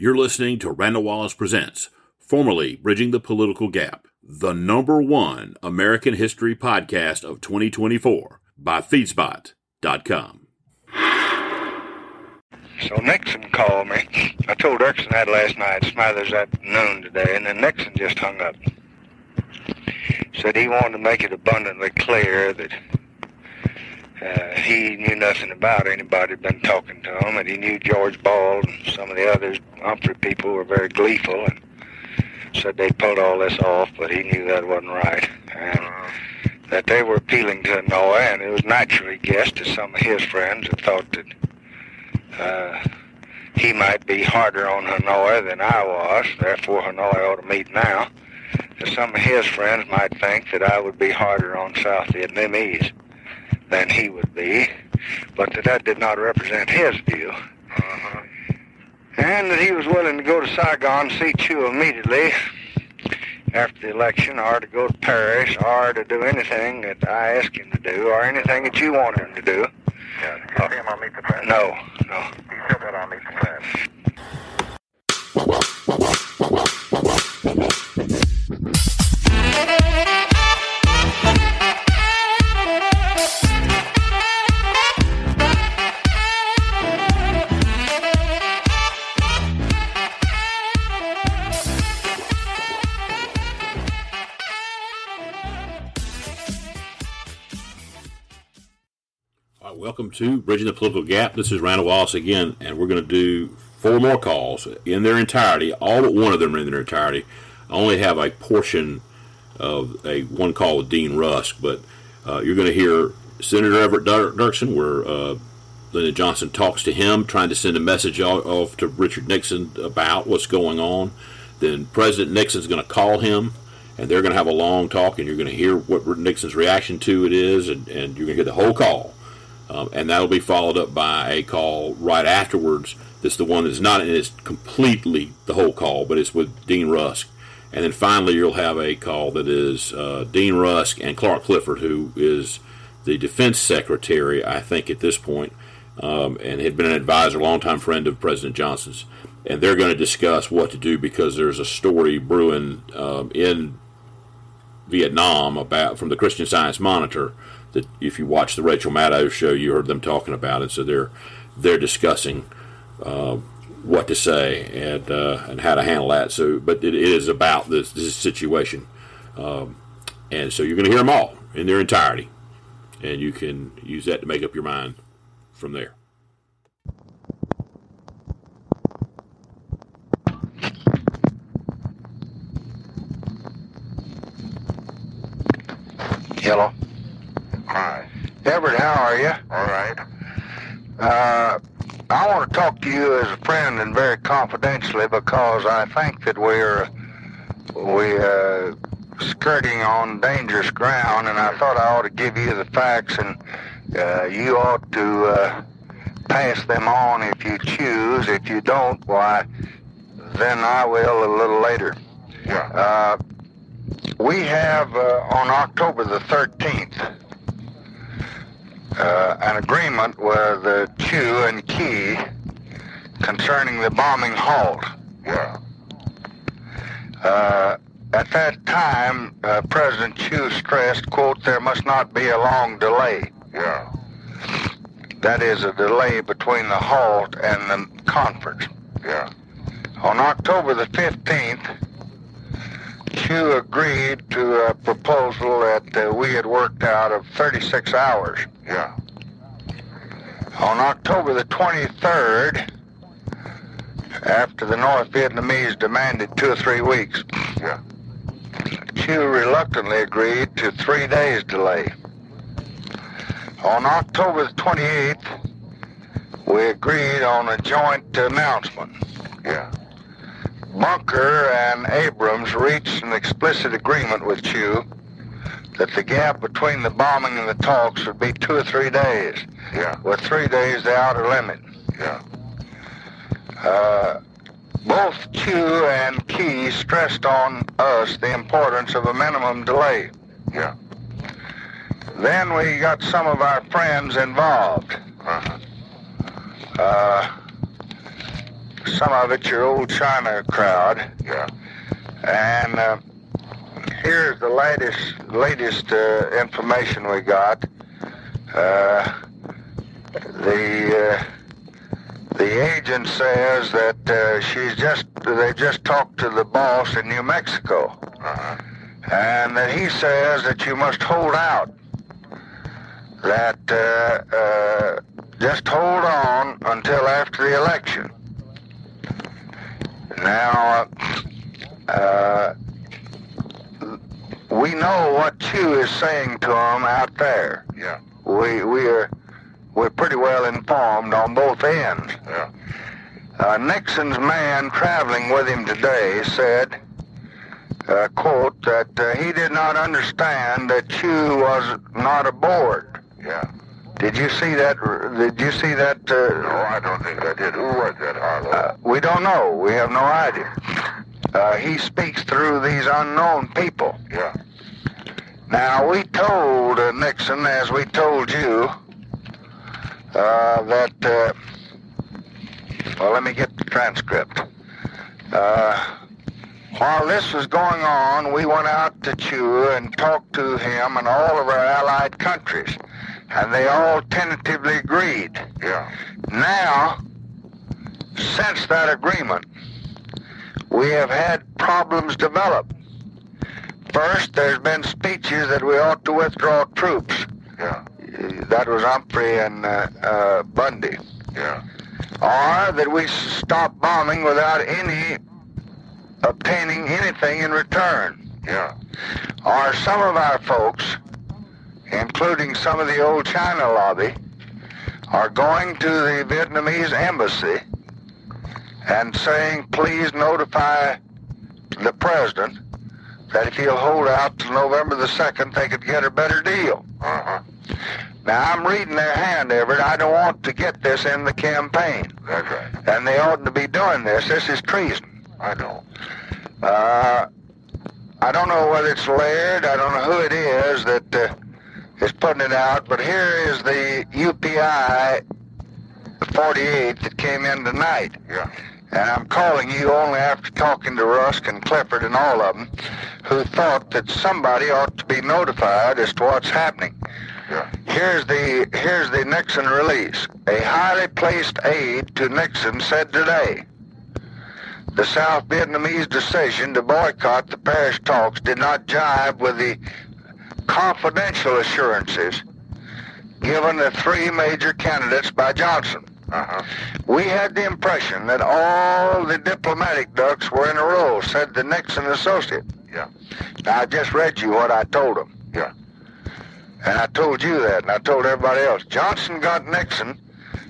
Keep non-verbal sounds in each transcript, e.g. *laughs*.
You're listening to Randal Wallace Presents, formerly Bridging the Political Gap, the number one American history podcast of 2024 by Feedspot.com. So Nixon called me. I told Erickson that last night, Smathers at noon today, and then Nixon just hung up. Said he wanted to make it abundantly clear that uh, he knew nothing about anybody had been talking to him, and he knew George Ball and some of the others, Humphrey people, were very gleeful and said they pulled all this off, but he knew that wasn't right, and that they were appealing to Hanoi, and it was naturally guessed to some of his friends who thought that uh, he might be harder on Hanoi than I was, therefore Hanoi ought to meet now. That some of his friends might think that I would be harder on South Vietnamese than he would be, but that that did not represent his view. Uh-huh. And that he was willing to go to Saigon, see Thieu immediately after the election, or to go to Paris, or to do anything that I asked him to do, or anything that you want him to do. Yeah, did you see him on Meet the Press? No, no. He said that on Meet the Press. All *laughs* right, welcome to Bridging the Political Gap. This is Randal Wallace again, and we're going to do four more calls in their entirety. All but one of them in their entirety. I only have a portion of a one call with Dean Rusk, but uh, you're going to hear Senator Everett Dirksen, where uh, Lyndon Johnson talks to him, trying to send a message off to Richard Nixon about what's going on. Then President Nixon's going to call him, and they're going to have a long talk, and you're going to hear what Nixon's reaction to it is, and, and you're going to hear the whole call. Um, and that'll be followed up by a call right afterwards. That's the one that's not, and it's completely the whole call, but it's with Dean Rusk. And then finally, you'll have a call that is uh, Dean Rusk and Clark Clifford, who is the defense secretary, I think, at this point, um, and had been an advisor, longtime friend of President Johnson's. And they're going to discuss what to do because there's a story brewing um, in Vietnam about from the Christian Science Monitor that if you watch the Rachel Maddow show, you heard them talking about it. So they're they're discussing uh, what to say and uh, and how to handle that. So, but it is about this this situation, um, and so you're going to hear them all in their entirety, and you can use that to make up your mind from there. Hello. Everett, how are you? All right. Uh, I want to talk to you as a friend and very confidentially because I think that we're we uh, skirting on dangerous ground, and I thought I ought to give you the facts, and uh, you ought to uh, pass them on if you choose. If you don't, why, then I will a little later. Yeah. Uh, we have uh, on October the 13th uh, an agreement with uh, Thieu and Ky concerning the bombing halt. Yeah. Uh, at that time, uh, President Thieu stressed, quote, there must not be a long delay. Yeah. That is a delay between the halt and the conference. Yeah. On October the 15th, Thieu agreed to a proposal that uh, we had worked out of 36 hours. Yeah. On October the 23rd, after the North Vietnamese demanded two or three weeks, Yeah. Thieu reluctantly agreed to three days delay. On October the 28th, we agreed on a joint announcement. Yeah. Bunker and Abrams reached an explicit agreement with Thieu that the gap between the bombing and the talks would be two or three days, Yeah. with three days the outer limit. Yeah. Uh, both Thieu and Ky stressed on us the importance of a minimum delay. Yeah. Then we got some of our friends involved. Uh-huh. Uh, some of it your old China crowd. Yeah. And uh, here's the latest latest uh, information we got. Uh, the uh, the agent says that uh, she's just they just talked to the boss in New Mexico, Uh-huh. and that he says that you must hold out. That uh, uh, just hold on until after the election. Now, uh, we know what Thieu is saying to them out there. Yeah. We we are we're pretty well informed on both ends. Yeah. Uh, Nixon's man traveling with him today said, uh, quote, that uh, he did not understand that Thieu was not aboard. Yeah. Did you see that? Did you see that? Uh, No, I don't think I did. Who was that, Harlow? uh, we don't know. We have no idea. Uh, he speaks through these unknown people. yeah. Now, we told uh, Nixon, as we told you, uh, that, uh, well, let me get the transcript. Uh, while this was going on, we went out to Thieu and talked to him and all of our allied countries, and they all tentatively agreed. Yeah. Now, since that agreement, we have had problems develop. First, there's been speeches that we ought to withdraw troops. Yeah. That was Humphrey and uh, uh, Bundy. Yeah. Or that we stop bombing without any obtaining anything in return. Yeah. Or some of our folks, including some of the old China lobby, are going to the Vietnamese embassy and saying, please notify the president that if he'll hold out till November the 2nd, they could get a better deal. Uh-huh. Now, I'm reading their hand, Everett. I don't want to get this in the campaign. That's right. And they oughtn't to be doing this. This is treason. I know. Uh, I don't know whether it's Laird. I don't know who it is that uh, is putting it out. But here is the UPI 48 that came in tonight. Yeah. And I'm calling you only after talking to Rusk and Clifford and all of them, who thought that somebody ought to be notified as to what's happening. Yeah. Here's the here's the Nixon release. A highly placed aide to Nixon said today, the South Vietnamese decision to boycott the Paris talks did not jibe with the confidential assurances given the three major candidates by Johnson. Uh-huh. We had the impression that all the diplomatic ducks were in a row, said the Nixon associate. Yeah. Now, I just read you what I told him. Yeah. And I told you that, and I told everybody else. Johnson got Nixon,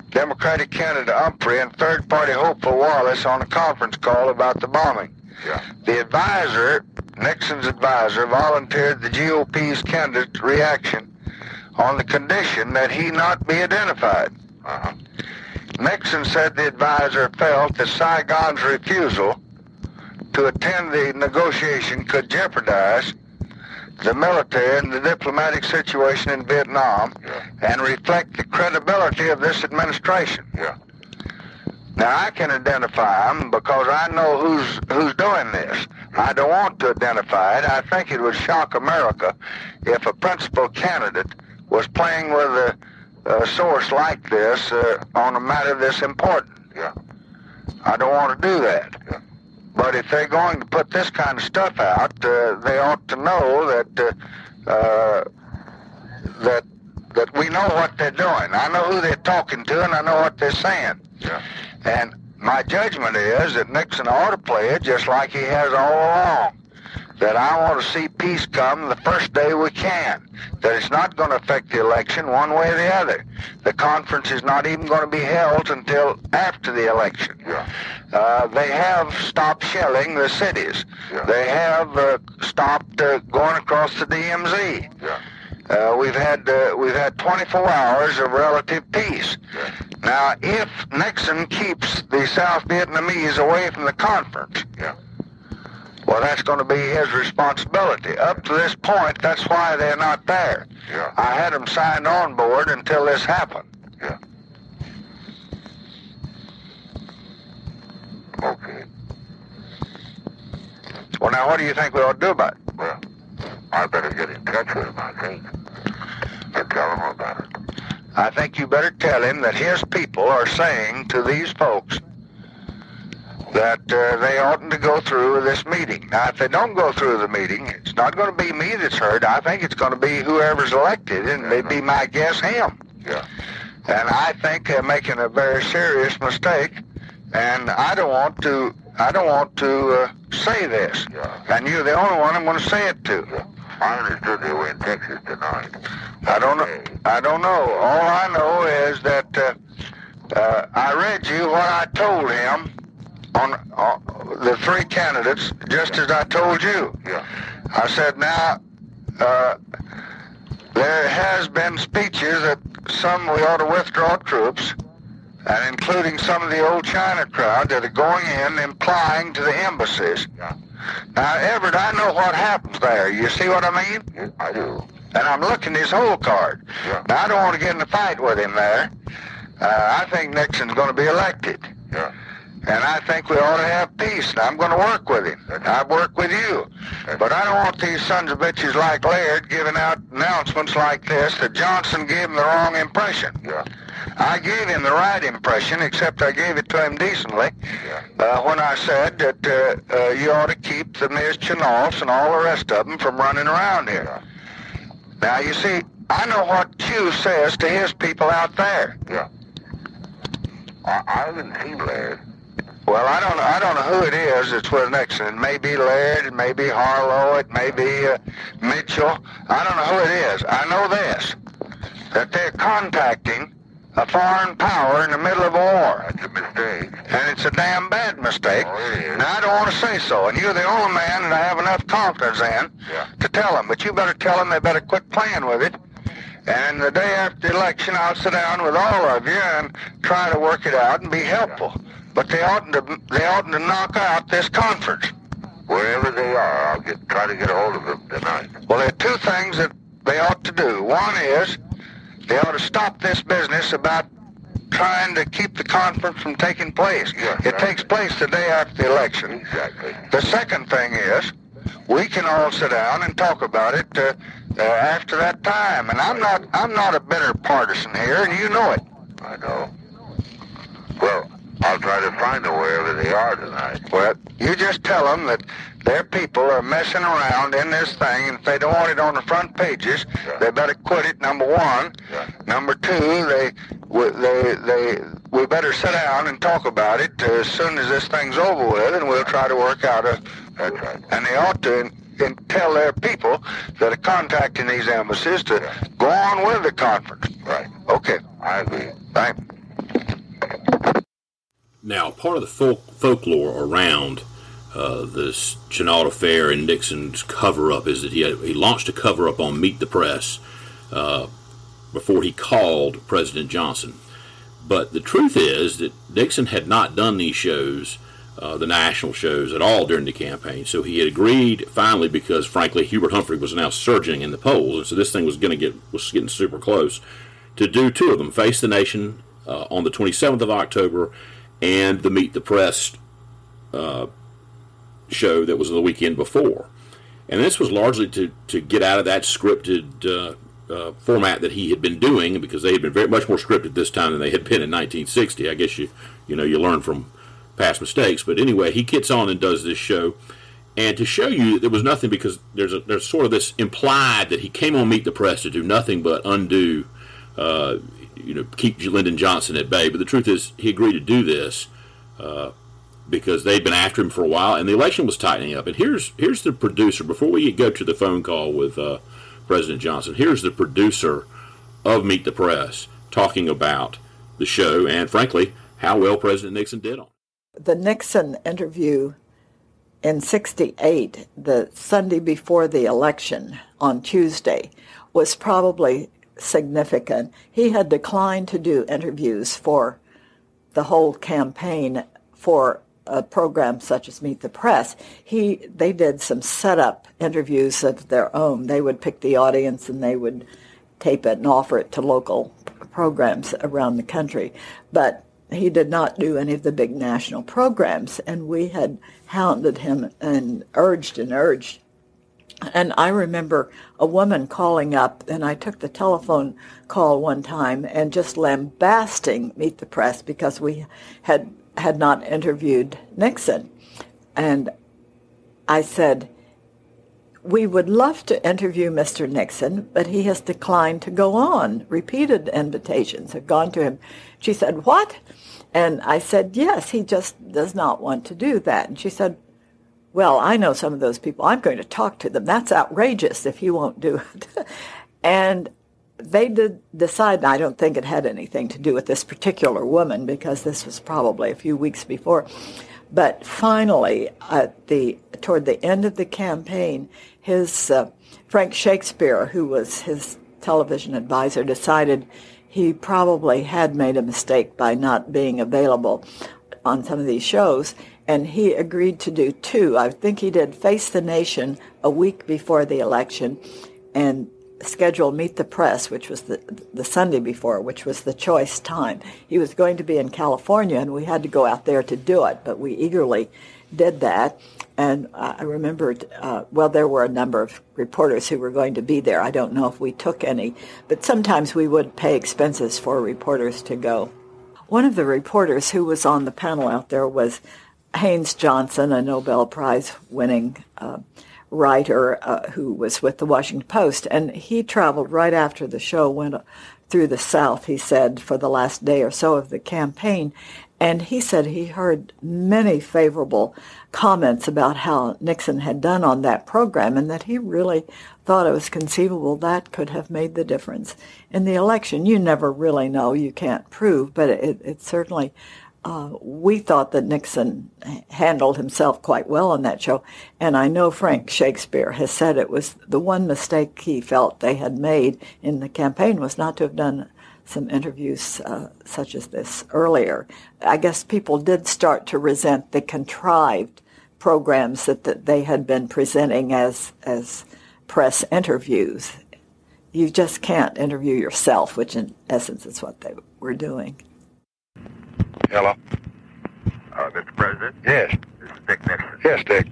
Democratic candidate Humphrey, and third-party hopeful Wallace on a conference call about the bombing. Yeah. The advisor, Nixon's advisor, volunteered the GOP's candidate's reaction on the condition that he not be identified. Uh-huh. Nixon said the advisor felt that Saigon's refusal to attend the negotiation could jeopardize the military and the diplomatic situation in Vietnam Yeah. and reflect the credibility of this administration. Yeah. Now I can identify them because I know who's who's doing this. I don't want to identify it. I think it would shock America if a principal candidate was playing with a, a source like this uh, on a matter this important. Yeah. I don't want to do that. Yeah. But if they're going to put this kind of stuff out, uh, they ought to know that uh, uh, that that we know what they're doing. I know who they're talking to, and I know what they're saying. Yeah. And my judgment is that Nixon ought to play it just like he has all along. That I want to see peace come the first day we can. That it's not going to affect the election one way or the other. The conference is not even going to be held until after the election. Yeah. Uh, they have stopped shelling the cities. Yeah. They have uh, stopped uh, going across the DMZ. Yeah. Uh, we've had uh, we've had 24 hours of relative peace. Yeah. Now, if Nixon keeps the South Vietnamese away from the conference, Yeah. Well, that's going to be his responsibility. Up to this point, that's why they're not there. Yeah. I had them signed on board until this happened. Yeah. Okay. Well, now, what do you think we ought to do about it? Well, I better get in touch with him, I think, and tell him about it. I think you better tell him that his people are saying to these folks that uh, they oughtn't to go through this meeting. Now, if they don't go through the meeting, it's not going to be me that's hurt. I think it's going to be whoever's elected, and maybe my guess him. Yeah. And I think they're making a very serious mistake. And I don't want to. I don't want to uh, say this. Yeah. And you're the only one I'm going to say it to. Yeah. I understood they were in Texas tonight. I don't know. I don't know. All I know is that uh, uh, I read you what I told him on uh, the three candidates, just as I told you. Yeah. I said, now, uh, there has been speeches that some we ought to withdraw troops, and including some of the old China crowd that are going in implying to the embassies. Yeah. Now, Everett, I know what happens there. You see what I mean? Yeah, I do. And I'm looking his whole card. Yeah. Now, I don't want to get in a fight with him there. Uh, I think Nixon's going to be elected. Yeah. And I think we ought to have peace. And I'm going to work with him. I've worked with you. But I don't want these sons of bitches like Laird giving out announcements like this that Johnson gave him the wrong impression. Yeah. I gave him the right impression, except I gave it to him decently Yeah. uh, when I said that uh, uh, you ought to keep the Ms. Chennaults and all the rest of them from running around here. Now, you see, I know what Thieu says to his people out there. Yeah. I, I haven't seen Laird. Well, I don't, I don't know who it is that's with Nixon. It may be Laird, it may be Harlow, it may be uh, Mitchell. I don't know who it is. I know this, that they're contacting a foreign power in the middle of a war. That's a mistake. And it's a damn bad mistake. Oh, it is. Now, I don't want to say so, and you're the only man that I have enough confidence in Yeah. to tell them. But you better tell them they better quit playing with it. And the day after the election, I'll sit down with all of you and try to work it out and be helpful. But they oughtn't to, they oughtn't to knock out this conference. Wherever they are, I'll get try to get a hold of them tonight. Well, there are two things that they ought to do. One is they ought to stop this business about trying to keep the conference from taking place. Yeah, it right. takes place the day after the election. Exactly. The second thing is, we can all sit down and talk about it uh, uh, after that time. And I'm not, I'm not a bitter partisan here, and you know it. I know. Well, I'll try to find them wherever they are tonight. Well, you just tell them that their people are messing around in this thing, and if they don't want it on the front pages, Yeah. they better quit it. Number one. Yeah. Number two, they, we- they, they, we better sit down and talk about it as soon as this thing's over with, and we'll try to work out a. That's right. And they ought to and, tell their people that are contacting these embassies to go on with the conference. Right. Okay. I agree. Thank. Now, part of the folk, folklore around uh, this Chennault affair and Nixon's cover up is that he, had, he launched a cover up on Meet the Press uh, before he called President Johnson. But the truth is that Nixon had not done these shows, uh, the national shows, at all during the campaign. So he had agreed finally because, frankly, Hubert Humphrey was now surging in the polls, and so this thing was going to get was getting super close. To do two of them, Face the Nation uh, on the 27th of October, and the Meet the Press uh, show that was the weekend before. And this was largely to, to get out of that scripted uh, uh, format that he had been doing because they had been very much more scripted this time than they had been in 1960. I guess you you know you learn from past mistakes. But anyway, he gets on and does this show, and to show you that there was nothing because there's a, there's sort of this implied that he came on Meet the Press to do nothing but undo, uh, you know, keep Lyndon Johnson at bay. But the truth is, he agreed to do this uh, because they'd been after him for a while, and the election was tightening up. And here's here's the producer. Before we go to the phone call with uh, President Johnson, here's the producer of Meet the Press talking about the show and, frankly, how well President Nixon did on. it. the Nixon interview in 68, the Sunday before the election on Tuesday, was probably significant. He had declined to do interviews for the whole campaign for a program such as Meet the Press. He they did some setup interviews of their own. They would pick the audience and they would tape it and offer it to local programs around the country. But he did not do any of the big national programs, and we had hounded him and urged and urged. And I remember a woman calling up, and I took the telephone call one time and just lambasting Meet the Press because we had had not interviewed Nixon. And I said, we would love to interview Mr. Nixon, but he has declined to go on. Repeated invitations have gone to him. She said, What? And I said, Yes, he just does not want to do that. And she said, Well, I know some of those people. I'm going to talk to them. That's outrageous if you won't do it. *laughs* and they did decide, I don't think it had anything to do with this particular woman because this was probably a few weeks before. But finally, at the toward the end of the campaign, his uh, Frank Shakespeare, who was his television advisor, decided he probably had made a mistake by not being available on some of these shows, and he agreed to do two. I think he did Face the Nation a week before the election, and scheduled Meet the Press, which was the, the Sunday before, which was the choice time. He was going to be in California, and we had to go out there to do it, but we eagerly did that. And I remembered, uh, well, there were a number of reporters who were going to be there. I don't know if we took any, but sometimes we would pay expenses for reporters to go. One of the reporters who was on the panel out there was Haynes Johnson, a Nobel Prize winning uh, writer uh, who was with the Washington Post, and he traveled right after the show went through the South, he said, for the last day or so of the campaign. And he said he heard many favorable comments about how Nixon had done on that program and that he really thought it was conceivable that could have made the difference in the election. You never really know, you can't prove, but it, it certainly uh, we thought that Nixon handled himself quite well on that show. And I know Frank Shakespeare has said it was the one mistake he felt they had made in the campaign was not to have done some interviews uh, such as this earlier. I guess people did start to resent the contrived programs that, that they had been presenting as as press interviews. You just can't interview yourself, which in essence is what they were doing. Hello. Uh, Mr. President? Yes. This is Dick Nixon. Yes, Dick.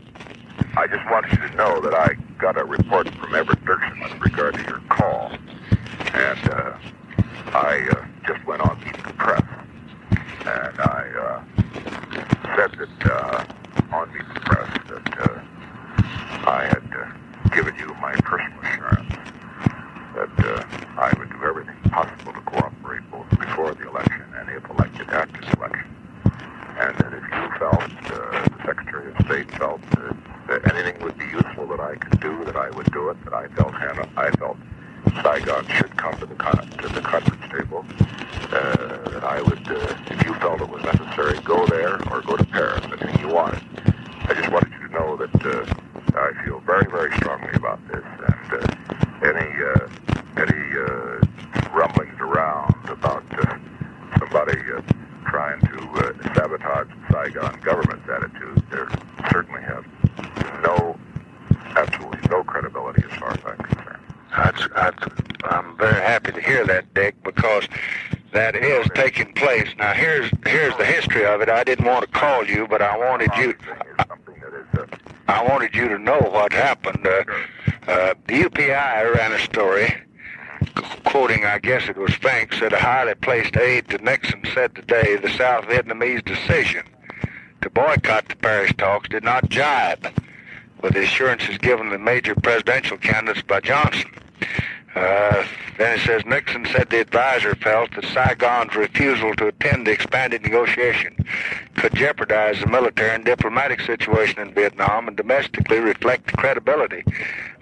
I just want you to know that I got a report from Everett Dirksen with regard to your call. And uh, I uh, just went on Meet the Press. And I uh, said that uh, on Meet the Press that uh, I had uh, given you my personal assurance that uh, I would do everything possible to cooperate both before the election and if elected after the election. And that if you felt, uh, the Secretary of State felt uh, that anything would be useful that I could do, that I would do it, that I felt Hanoi, I felt Saigon should come to the, con- to the conference table, uh, that I would, uh, if you felt it was necessary, go there or go to Paris, anything you wanted. I just wanted you to know that uh, I feel very, very strongly about this, and uh, any uh, any uh, rumblings around about uh, somebody uh, trying to uh, sabotage the Saigon government's attitude, they certainly have no, absolutely no credibility as far as I'm concerned. That's, that's, I'm very happy to hear that, Dick, because that is taking place. Now, here's here's the history of it. I didn't want to call you, but I wanted you. I wanted you to know what happened. Uh, uh, the UPI ran a story, quoting, I guess it was Frank, that a highly placed aide to Nixon said today the South Vietnamese decision to boycott the Paris talks did not jibe with the assurances given the major presidential candidates by Johnson. Uh, then it says Nixon said the advisor felt that Saigon's refusal to attend the expanded negotiation could jeopardize the military and diplomatic situation in Vietnam and domestically reflect the credibility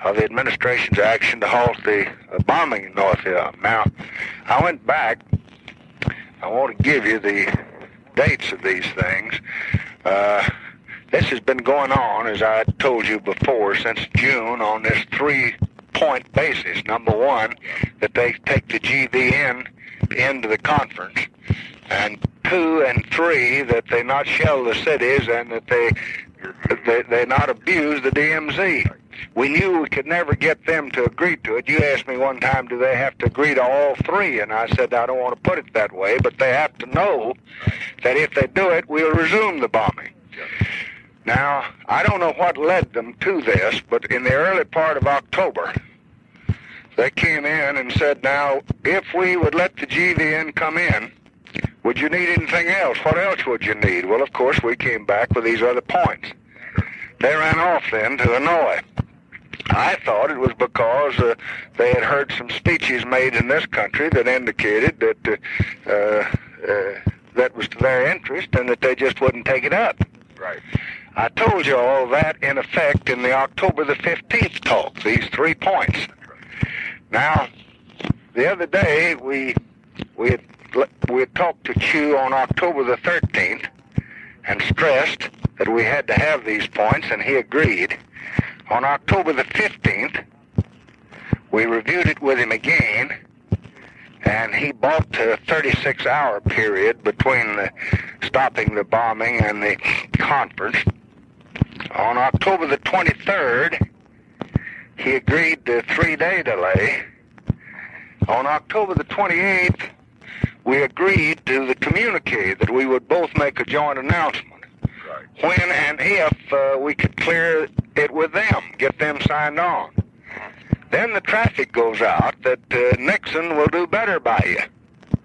of the administration's action to halt the uh, bombing in North Vietnam. Now, I went back. I want to give you the dates of these things. Uh, this has been going on, as I told you before, since June on this three point basis. Number one, that they take the GVN into the conference, and two and three, that they not shell the cities and that they they, they not abuse the DMZ. We knew we could never get them to agree to it. You asked me one time, do they have to agree to all three? And I said, I don't want to put it that way, but they have to know that if they do it, we'll resume the bombing. Now, I don't know what led them to this, but in the early part of October, they came in and said, now, if we would let the GVN come in, would you need anything else? What else would you need? Well, of course, we came back with these other points. They ran off then to Hanoi. I thought it was because uh, they had heard some speeches made in this country that indicated that uh, uh, that was to their interest and that they just wouldn't take it up. Right. I told you all that in effect in the October the 15th talk, these three points. Now, the other day we we had, we had talked to Thieu on October the 13th and stressed that we had to have these points, and he agreed. On October the 15th, we reviewed it with him again, and he bought the 36-hour period between the stopping the bombing and the conference. On October the 23rd, he agreed to a three-day delay. On October the 28th, we agreed to the communique that we would both make a joint announcement Right. when and if uh, we could clear it with them, get them signed on. Then the traffic goes out that uh, Nixon will do better by you.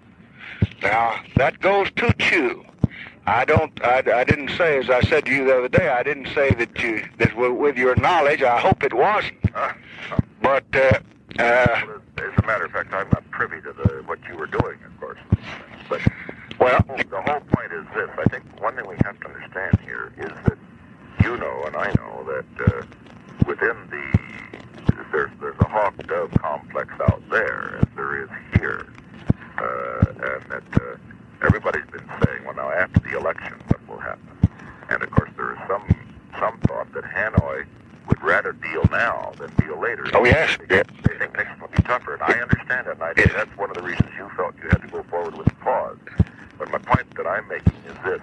Now that goes to Thieu. I don't. I, I didn't say, as I said to you the other day, I didn't say that you that with your knowledge. I hope it wasn't. Huh? But uh, uh, as a matter of fact, I'm not privy to the, what you were doing, of course. But well, the whole point is this. I think one thing we have to understand here is that you know and I know that uh, within the there's there's a hawk dove complex out there as there is here, uh, and that uh, everybody's been saying, well, now after the election, what will happen? And of course, there is some some thought that Hanoi would rather deal now than deal later. Oh, yes. They, Yeah. they think Nixon will be tougher, and I understand that, and I think that's one of the reasons you felt you had to go forward with the pause. But my point that I'm making is this: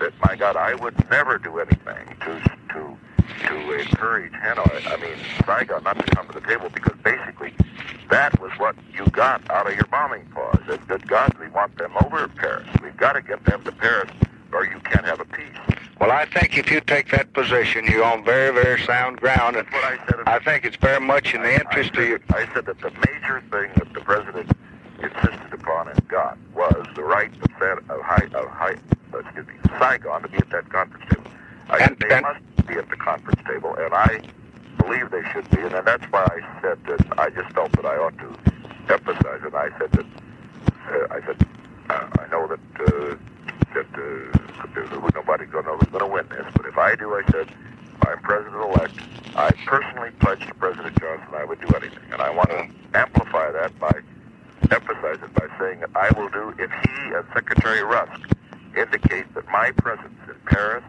that my God, I would never do anything to to to encourage Hanoi, I mean Saigon, not to come to the table because basically that was what you got out of your bombing pause. That, that God, we want them over at Paris. We've got to get them to Paris, or you can't have a peace. well, I think if you take that position, you're on very, very sound ground, and That's what I said. I think it's very much in the interest I of you. I said that the major thing that the president insisted upon and got was the right of, San, of, high, of high, excuse me, Saigon to be at that conference table. I And- said they and- must be at the conference table, and I believe they should be, and that's why I said that I just felt that I ought to emphasize it. I said that uh, I said uh, I know that uh, that uh, there's nobody's going to going to win this, but if I do, I said I'm president-elect. I personally pledged to President Johnson I would do anything, and I want to amplify that by emphasize it by saying that I will do if he and Secretary Rusk indicate that my presence in Paris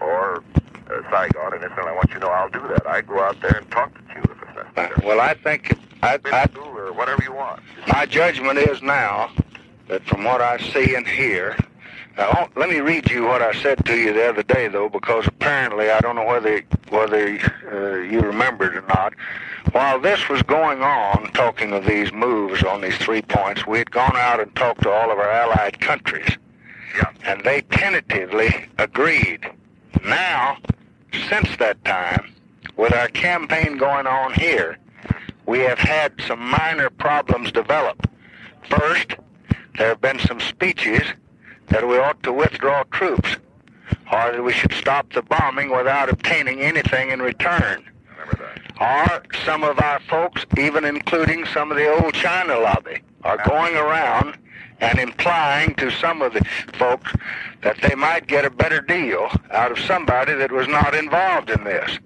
or Saigon, and if I want you to know I'll do that. I go out there and talk to you if it's Uh, necessary. Well, I think I, I, or whatever you want. my judgment is now that from what I see and hear, uh, oh, let me read you what I said to you the other day, though, because apparently I don't know whether whether uh, you remembered or not. While this was going on, talking of these moves on these three points, we had gone out and talked to all of our allied countries, Yeah. and they tentatively agreed. Now, since that time, with our campaign going on here, we have had some minor problems develop. First, there have been some speeches that we ought to withdraw troops, or that we should stop the bombing without obtaining anything in return. Or some of our folks, even including some of the old China lobby, are going around and implying to some of the folks that they might get a better deal out of somebody that was not involved in this.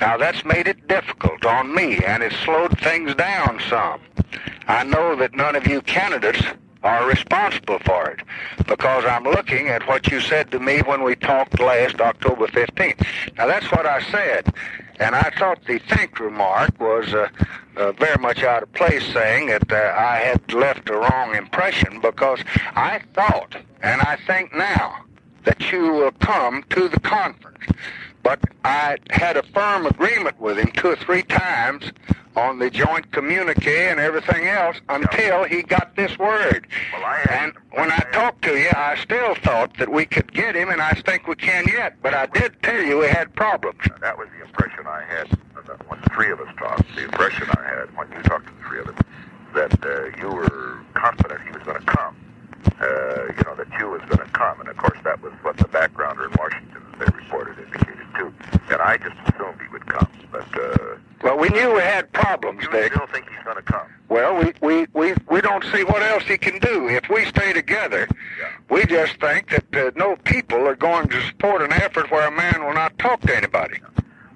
Now that's made it difficult on me and it slowed things down some. I know that none of you candidates are responsible for it because I'm looking at what you said to me when we talked last October 15th. Now that's what I said. And I thought the Finch remark was uh, uh, very much out of place saying that uh, I had left a wrong impression because I thought, and I think now, that you will come to the conference. But I had a firm agreement with him two or three times on the joint communique and everything else until he got this word. Well, I and when I talked to you, I still thought that we could get him, and I think we can yet. But I did tell you we had problems. That was the impression I had when the three of us talked. The impression I had when you talked to the three of us that uh, you were confident he was going to come. Uh, you know that you was going to come, and of course that was what the backgrounder in Washington, as they reported, indicated too. And I just assumed he would come, but. Uh, well, we knew we had problems, you Dick. still think he's going to come? Well, we, we, we, we don't see what else he can do. If we stay together, Yeah. we just think that uh, no people are going to support an effort where a man will not talk to anybody.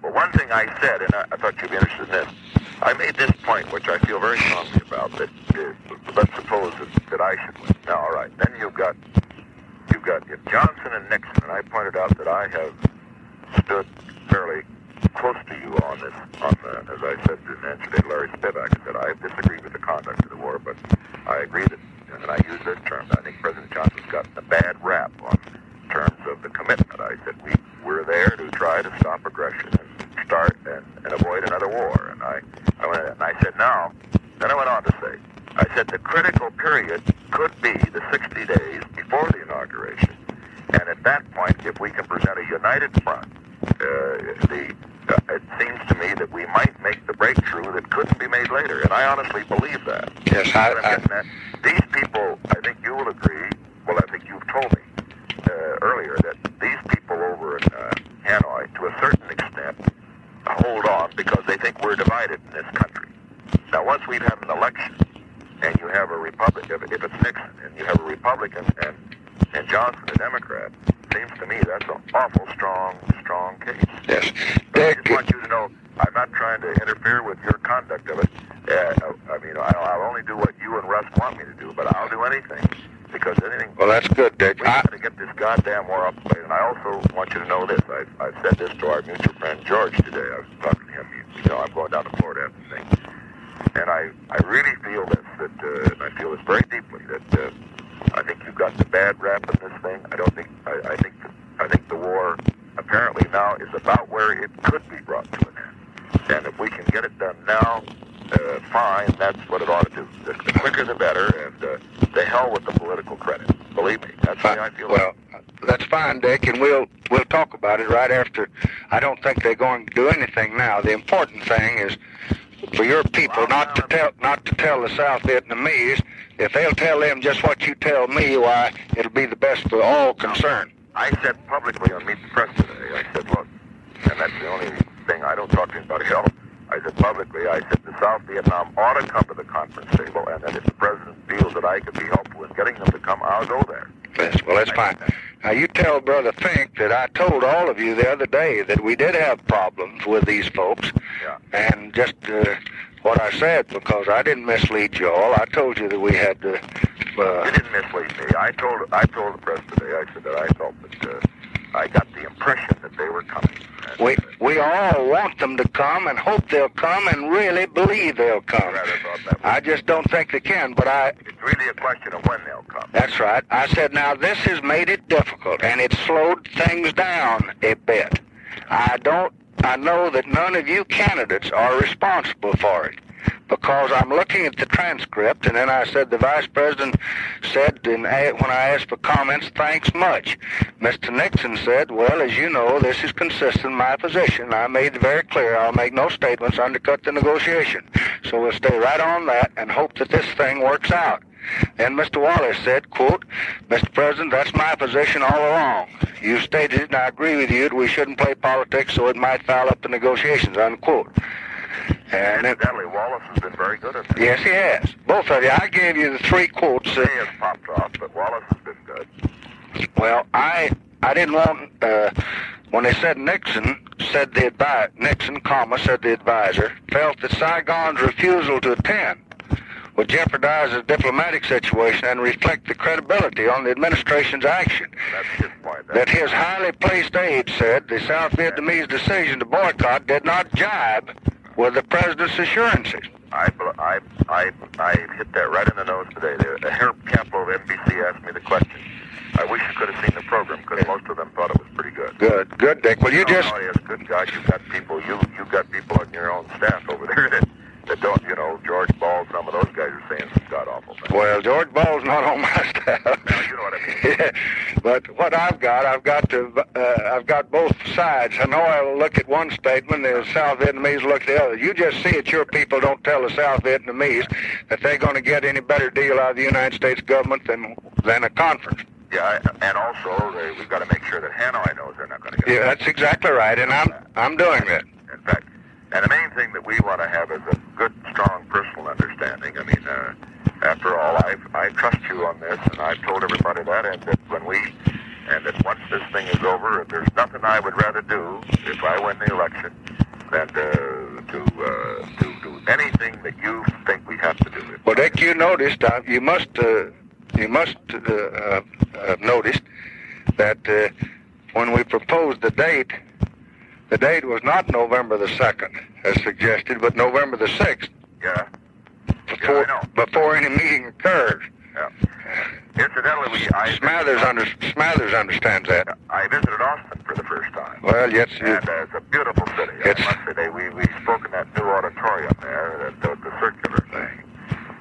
Well, one thing I said, and I, I thought you'd be interested in this, I made this point, which I feel very strongly about, that uh, let's suppose that, that I should win. Now, all right, then you've got you've got Johnson and Nixon, and I pointed out that I have stood fairly close to you on this, on the, as I said in answer to Larry Spivak, said I disagree with the conduct of the war, but I agree that, I said publicly on Meet the Press today, I said, look, and that's the only thing I don't talk to anybody else. I said publicly, I said the South Vietnam ought to come to the conference table, and then if the president feels that I could be helpful in getting them to come, I'll go there. Yes, well, that's fine. Now, you tell Brother Finch that I told all of you the other day that we did have problems with these folks, Yeah. and just uh, what I said, because I didn't mislead you all. I told you that we had to. You Uh, didn't mislead me. I told I told the press today. I said that I felt that uh, I got the impression that they were coming. We we all want them to come and hope they'll come and really believe they'll come. rather thought that was, I just don't think they can. But I it's really a question of when they'll come. That's right. I said, now this has made it difficult, and it slowed things down a bit. I don't, I know that none of you candidates are responsible for it. Because I'm looking at the transcript, and then I said the vice president said, when I asked for comments, thanks much. Mr. Nixon said, well, as you know, this is consistent with my position. I made it very clear I'll make no statements undercut the negotiation. So we'll stay right on that and hope that this thing works out. Then Mr. Wallace said, quote, Mr. President, that's my position all along. You stated it, and I agree with you, that we shouldn't play politics so it might foul up the negotiations, unquote. And it, Incidentally, Wallace has been very good at that. yes, he has. Both of you. I gave you the three quotes. He has popped off, but Wallace has been good. well, I I didn't want uh, when they said Nixon said the advi- Nixon, comma said the advisor felt that Saigon's refusal to attend would jeopardize the diplomatic situation and reflect the credibility on the administration's action. That's his point. that his highly placed aide said the South Vietnamese decision to boycott did not jibe with the president's assurances. I, I, I, I hit that right in the nose today. The, Herb Kaplow of NBC asked me the question. I wish you could have seen the program because most of them thought it was pretty good. Good, good, Dick. Well, you know just he is. Good God, you've got people. You you got people on your own staff over there that that don't. You know, George Ball. Some of those guys are saying some god awful things. well, George Ball's not on my staff. Now you know what I mean. Yeah, *laughs* but what I've got, I've got to, uh, I've got both sides. Hanoi will look at one statement, the South Vietnamese look at the other. You just see it. Your people don't tell the South Vietnamese that they're going to get any better deal out of the United States government than than a conference. Yeah, and also uh, we've got to make sure that Hanoi knows they're not going to get. Yeah, that's exactly right, and I'm I'm doing that. In fact, and the main thing that we want to have is a good, strong personal understanding. I mean, uh, after all, I I trust you on this, and I've told everybody that, and that when we, and that once this thing is over, there's nothing I would rather do if I win the election than to to uh, to do anything that you think we have to do. Well, Dick, you noticed, uh, you must, uh, you must uh, uh, have noticed that uh, when we proposed the date, the date was not November the second, as suggested, but November the sixth, Yeah, before know. before any meeting occurred. yeah. Incidentally, we I Smathers under, Smathers understands that. I visited Austin for the first time. Well, yes, And uh, it's a beautiful city. It's- I say, we, we spoke in that new auditorium there, the, the, the circular thing.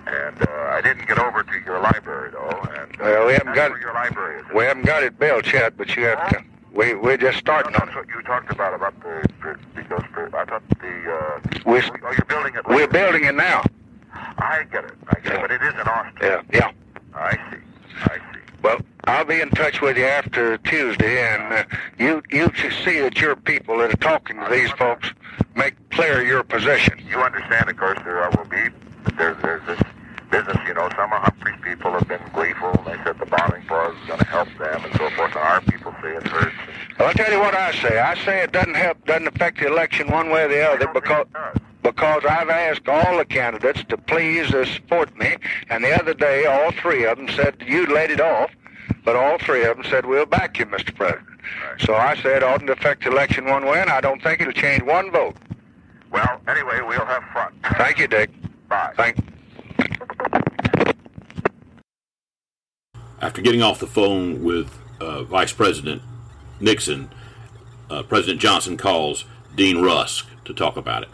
And uh, I didn't get over to your library, though. And, uh, Well, we haven't got- your library is. we haven't got it built yet, but you have to. We we're just starting on it. what you talked about, about the, the because the, I thought the, uh, We're, oh, you're building it. we're building it now. I get it, I get it, but it is in Austin. Yeah, yeah. I see, I see. Well, I'll be in touch with you after Tuesday, and uh, you you should see that your people that are talking to these folks make clear your position. You understand, of course, there will be, there's, there's this business, you know, some of Humphrey's people have been gleeful, and they said the bombing pause is going to help them, and so forth, and our people say it hurts. Well, I'll tell you what I say. I say it doesn't help, doesn't affect the election one way or the other because because I've asked all the candidates to please uh, support me, and the other day all three of them said you laid it off, but all three of them said we'll back you, Mr. President. So I said it oughtn't affect the election one way, and I don't think it'll change one vote. Well, anyway, we'll have fun. Thank you, Dick. Bye. Thank. After getting off the phone with uh, Vice President Nixon, uh, President Johnson calls Dean Rusk to talk about it.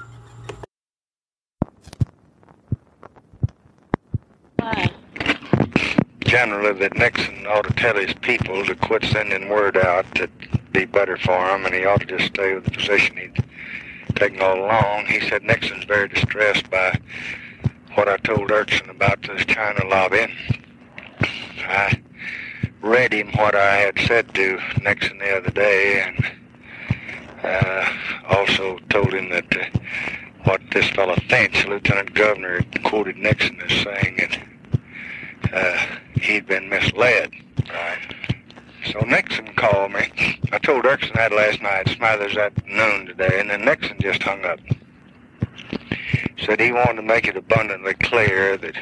Generally that Nixon ought to tell his people to quit sending word out that'd be better for him, and he ought to just stay with the position he'd taken all along. He said Nixon's very distressed by what I told Dirksen about this China lobby. I read him what I had said to Nixon the other day, and uh, also told him that uh, what this fellow Finch, Lieutenant Governor, quoted Nixon as saying that uh, he'd been misled. Right. So Nixon called me. I told Dirksen that last night, Smathers at noon today, and then Nixon just hung up. Said he wanted to make it abundantly clear that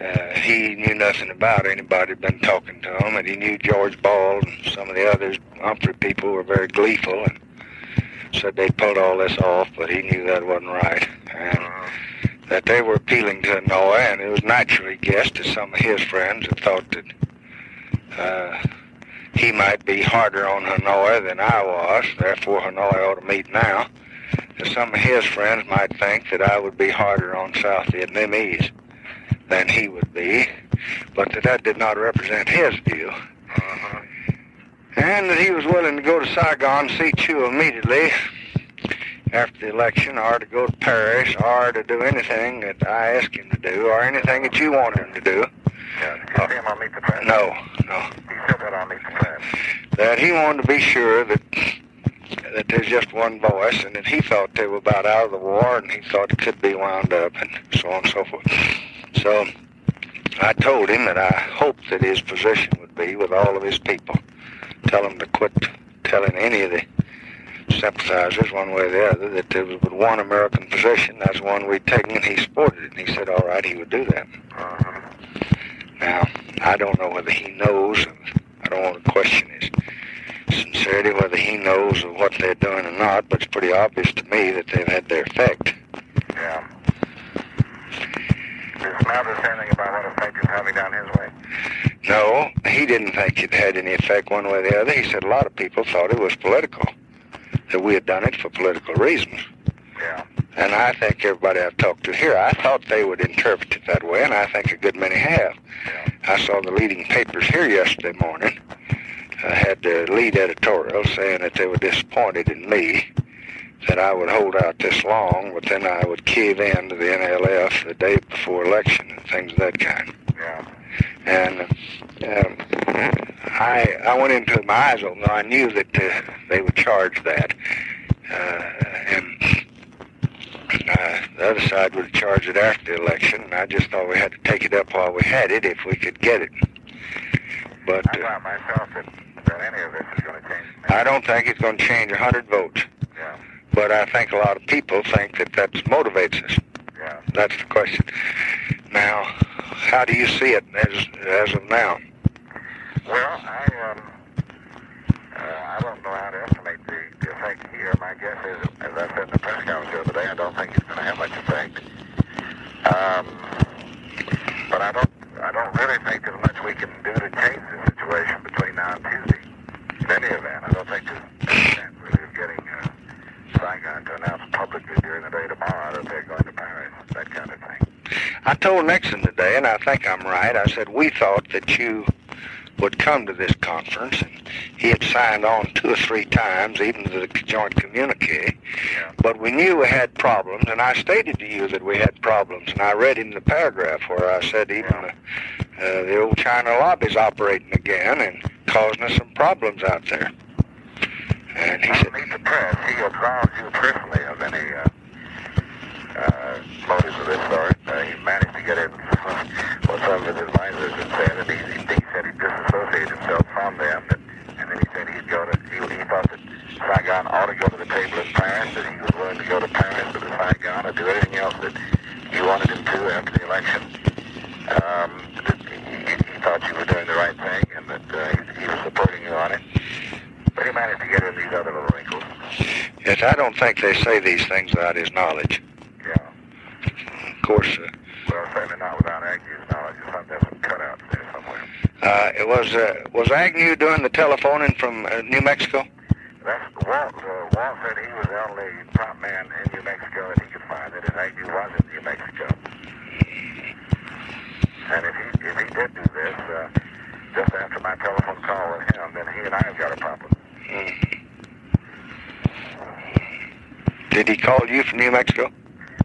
uh, he knew nothing about anybody been talking to him, and he knew George Ball and some of the others, Humphrey people, were very gleeful and said they pulled all this off, but he knew that wasn't right. And that they were appealing to Hanoi, and it was naturally guessed that some of his friends had thought that uh, he might be harder on Hanoi than I was, therefore Hanoi ought to meet now. And some of his friends might think that I would be harder on South Vietnamese than he would be, but that that did not represent his view. Uh-huh. And that he was willing to go to Saigon, see Thieu immediately after the election, or to go to Paris, or to do anything that I asked him to do, or anything that you want him to do. Yeah, did you see him on Meet the Press? No, no. He said that on Meet the Press. That he wanted to be sure that that there's just one voice, and that he felt they were about out of the war, and he thought it could be wound up, and so on and so forth. So I told him that I hoped that his position would be with all of his people. Tell him to quit telling any of the sympathizers, one way or the other, that there was but one American position. That's one we'd taken, and he supported it. And he said, all right, he would do that. Uh-huh. Now, I don't know whether he knows. And I don't want to question his sincerity, whether he knows what they're doing or not, but it's pretty obvious to me that they've had their effect. Yeah. Does Smathers say anything about what effect it's having down his way? No, he didn't think it had any effect one way or the other. He said a lot of people thought it was political, that we had done it for political reasons. Yeah. And I think everybody I've talked to here, I thought they would interpret it that way, and I think a good many have. Yeah. I saw the leading papers here yesterday morning. I had the lead editorial saying that they were disappointed in me that I would hold out this long, but then I would cave in to the NLF the day before election and things of that kind. Yeah. And um, I I went into it, my eyes open. I knew that uh, they would charge that, uh, and uh, the other side would charge it after the election. And I just thought we had to take it up while we had it, if we could get it. But I uh, myself that, that any of this is going to change. I don't think it's going to change a hundred votes. Yeah. But I think a lot of people think that that motivates us. Yeah. That's the question. Now, how do you see it as as of now? Well, I um, uh, I don't know how to estimate the, the effect here. My guess is, as I said in the press conference the other day, I don't think it's going to have much effect. Um, but I don't I don't really think there's much we can do to change the situation between now and Tuesday. In any event, I don't think there's chance of getting uh, Saigon to announce publicly during the day tomorrow that they're going to Paris, that kind of thing. I told Nixon today, and I think I'm right. I said we thought that you would come to this conference, and he had signed on two or three times, even to the joint communique. Yeah. But we knew we had problems, and I stated to you that we had problems, and I read him the paragraph where I said even the, uh, the old China lobby's operating again and causing us some problems out there. And he I said, don't the press. He absolves you personally of any uh, uh, motives of this sort. Uh, he managed to get in *laughs* what some of his advisors had said, and he, he said he'd disassociate himself from them. And, and then he said he'd go to, he, he thought that Saigon ought to go to the table in Paris, that he was willing to go to Paris or to Saigon or do anything else that you wanted him to after the election. Um, that he, he, he thought you were doing the right thing and that uh, he, he was supporting you on it. But he managed to get in these other little wrinkles. yes, I don't think they say these things without his knowledge. Yeah. Of course, uh, Well, certainly not without Agnew's knowledge. I thought there's some cutouts there somewhere. Uh, it was uh, was Agnew doing the telephoning from uh, New Mexico? That's Walt. Uh, Walt said he was the only top man in New Mexico that he could find that his Agnew was in New Mexico. And if he if he did do this uh, just after my telephone call with him, then he and I have got a problem. Did he call you from New Mexico?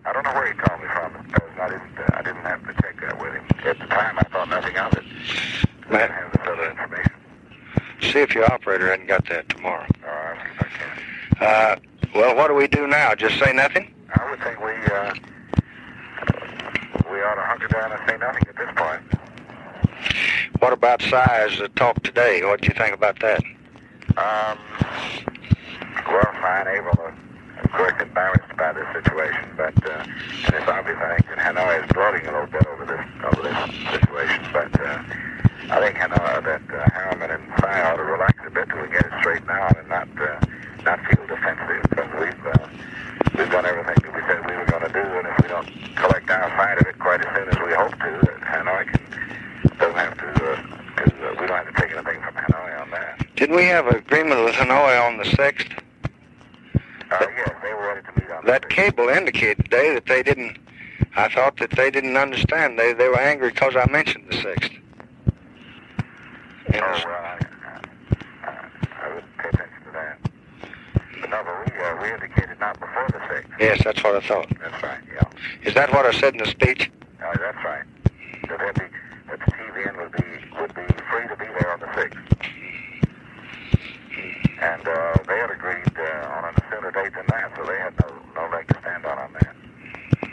I don't know where he called me from because I didn't uh, I didn't have to check that with him at the time. I thought nothing of it. Have other information. See if your operator hadn't got that tomorrow. All right, see if I can. Uh, well, what do we do now? Just say nothing? I would think we uh, we ought to hunker down and say nothing at this point. What about size uh, talk today? What do you think about that? Um, well, fine, Abel, uh, of course, embarrassed by this situation, but uh, and it's obvious I think that Hanoi is gloating a little bit over this over this situation. But uh, I think Hanoi, that uh, Harriman and Cy ought to relax a bit till we get it straightened out and not uh, not feel defensive because we've uh, we've done everything that we said we were going to do, and if we don't collect our side of it quite as soon as we hope to, that Hanoi can doesn't have to. Uh, to uh, we don't have to take anything from Hanoi on that. Didn't we have an agreement with Hanoi on the 6th? Uh, yes, they were ready to meet on the That sixth. cable indicated today that they didn't, I thought that they didn't understand. They, they were angry because I mentioned the 6th. Oh, well, I, I, I wouldn't pay attention to that. But no, but we, uh, we indicated not before the 6th. yes, that's what I thought. That's right, yeah. Is that what I said in the speech? Uh, that's right. That, they'd be, that the GVN would be, would be free to be there on the 6th. And uh, they had agreed uh, on a sooner date than that, so they had no, no leg to stand on on that.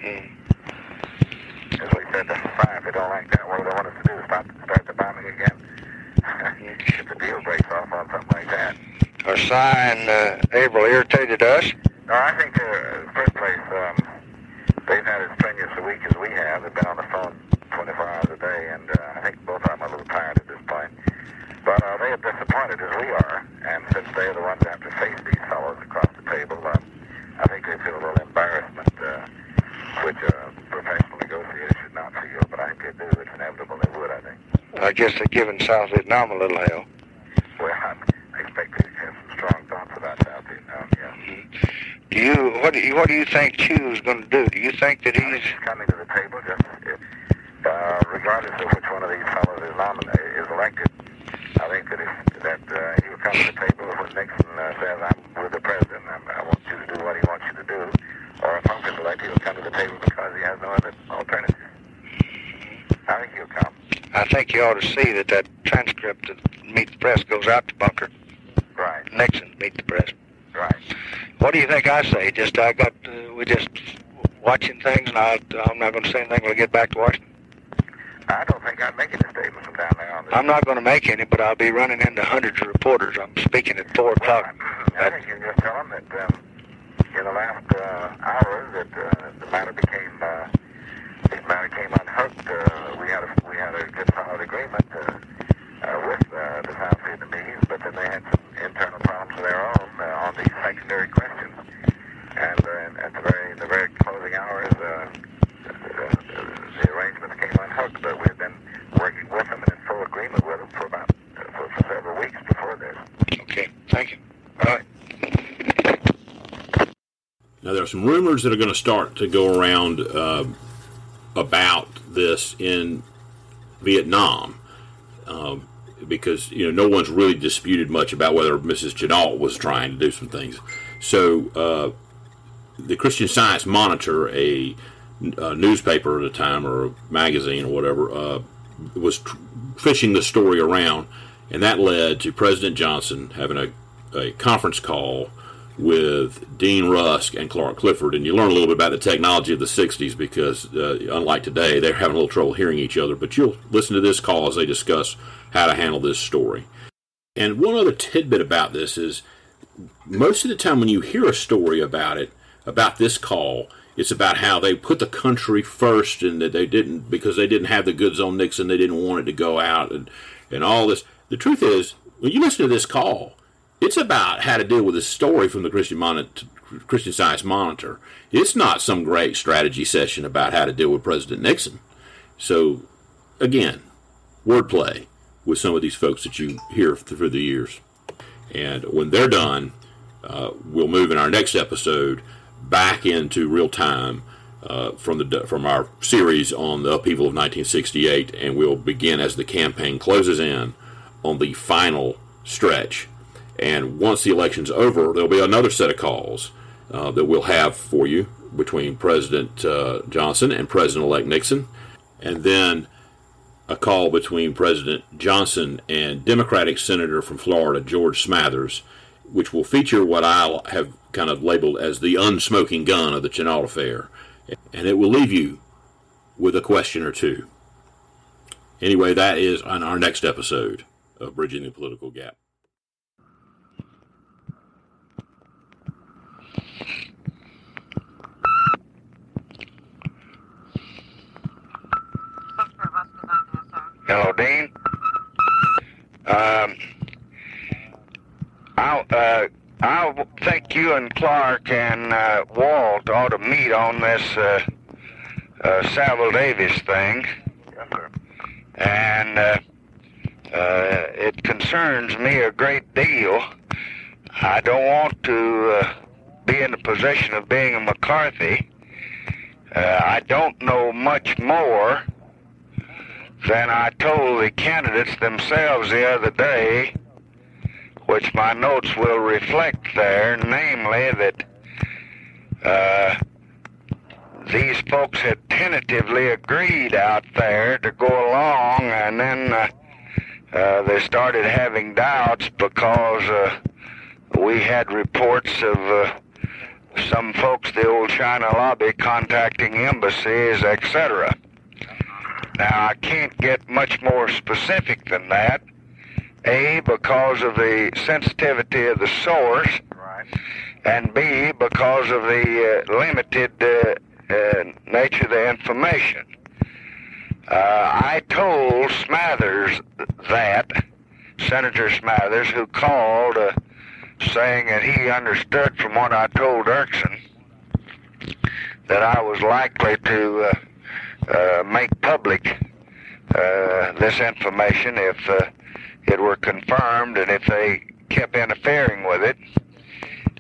Hmm. As we said, that's fine. If they don't like that, what do they want us to do? Start, start the bombing again? if the deal breaks off on something like that. Are Cy and uh, Averell irritated us? No, I think, uh, first place, um, they've had as strenuous a week as we have. They've been on the phone 24 hours a day, and uh, I think both of them are a little tired at this point. But uh, they are disappointed as we are, and since they're the ones that have to face these fellows across the table, uh, I think they feel a little embarrassment, uh, which a professional negotiator should not feel, but I think they do. It's inevitable they would, I think. I guess they're giving South Vietnam a little hell. Well, I expect they have some strong thoughts about South Vietnam, yeah. Do you what do you what do you think going to do? Do you think that I think he's coming to the table just uh, regardless of which one of these fellows is nominated, is elected. I think that if, that uh, he will come to the table when Nixon uh, says, I'm with the president, I'm, I want you to do what he wants you to do. Or if Humphrey's elected, he'll come to the table because he has no other alternative. I think he'll come. I think you ought to see that that transcript of Meet the Press goes out to Bunker. Right, Nixon Meet the Press. right. What do you think I say? Just I got watching things, and I I'm not going to say anything when I get back to Washington. I don't think I'd make any statement from down there on this. I'm not going to make any, but I'll be running into hundreds of reporters. I'm speaking at four o'clock. I think you can just tell them that um, in the last uh, hours that uh, the matter became uh, this matter came unhooked. Uh, we had a we had a good solid agreement uh, uh, with uh, the South Vietnamese, but then they had some internal problems of their own uh, on these secondary questions. And uh, at the very the very closing hours, uh, the, the arrangements came unhooked. But we had been working with them and in full agreement with them for about uh, for, for several weeks before this. Okay, thank you. All right. Are some rumors that are going to start to go around uh, about this in Vietnam um, because you know no one's really disputed much about whether Mrs. Chennault was trying to do some things. So, uh, the Christian Science Monitor, a, a newspaper at the time or a magazine or whatever, uh, was tr- fishing the story around, and that led to President Johnson having a, a conference call with Dean Rusk and Clark Clifford, and you learn a little bit about the technology of the '60s because, uh, unlike today, they're having a little trouble hearing each other. But you'll listen to this call as they discuss how to handle this story. And one other tidbit about this is, most of the time when you hear a story about it, about this call, it's about how they put the country first and that they didn't because they didn't have the goods on Nixon, they didn't want it to go out and and all this. The truth is, when you listen to this call, it's about how to deal with this story from the Christian Monitor, Christian Science Monitor. It's not some great strategy session about how to deal with President Nixon. So, again, wordplay with some of these folks that you hear through the years. And when they're done, uh, we'll move in our next episode back into real time uh, from the from our series on the upheaval of 1968, and we'll begin as the campaign closes in on the final stretch. And once the election's over, there'll be another set of calls uh, that we'll have for you between President uh, Johnson and President-elect Nixon, and then a call between President Johnson and Democratic Senator from Florida George Smathers, which will feature what I have kind of labeled as the unsmoking gun of the Chennault affair, and it will leave you with a question or two. Anyway, that is on our next episode of Bridging the Political Gap. Hello, Dean. Um, I uh, I think you and Clark and uh, Walt ought to meet on this uh, uh, Saville Davis thing, and uh, uh, it concerns me a great deal. I don't want to uh, be in the position of being a McCarthy. Uh, I don't know much more than I told the candidates themselves the other day, which my notes will reflect there, namely that uh, these folks had tentatively agreed out there to go along, and then uh, uh, they started having doubts because uh, we had reports of uh, some folks, the old China lobby, contacting embassies, etc. Now, I can't get much more specific than that. A, because of the sensitivity of the source, Right. and B, because of the uh, limited uh, uh, nature of the information. Uh, I told Smathers that, Senator Smathers, who called uh, saying that he understood from what I told Dirksen that I was likely to uh, make public uh, this information if uh, it were confirmed and if they kept interfering with it.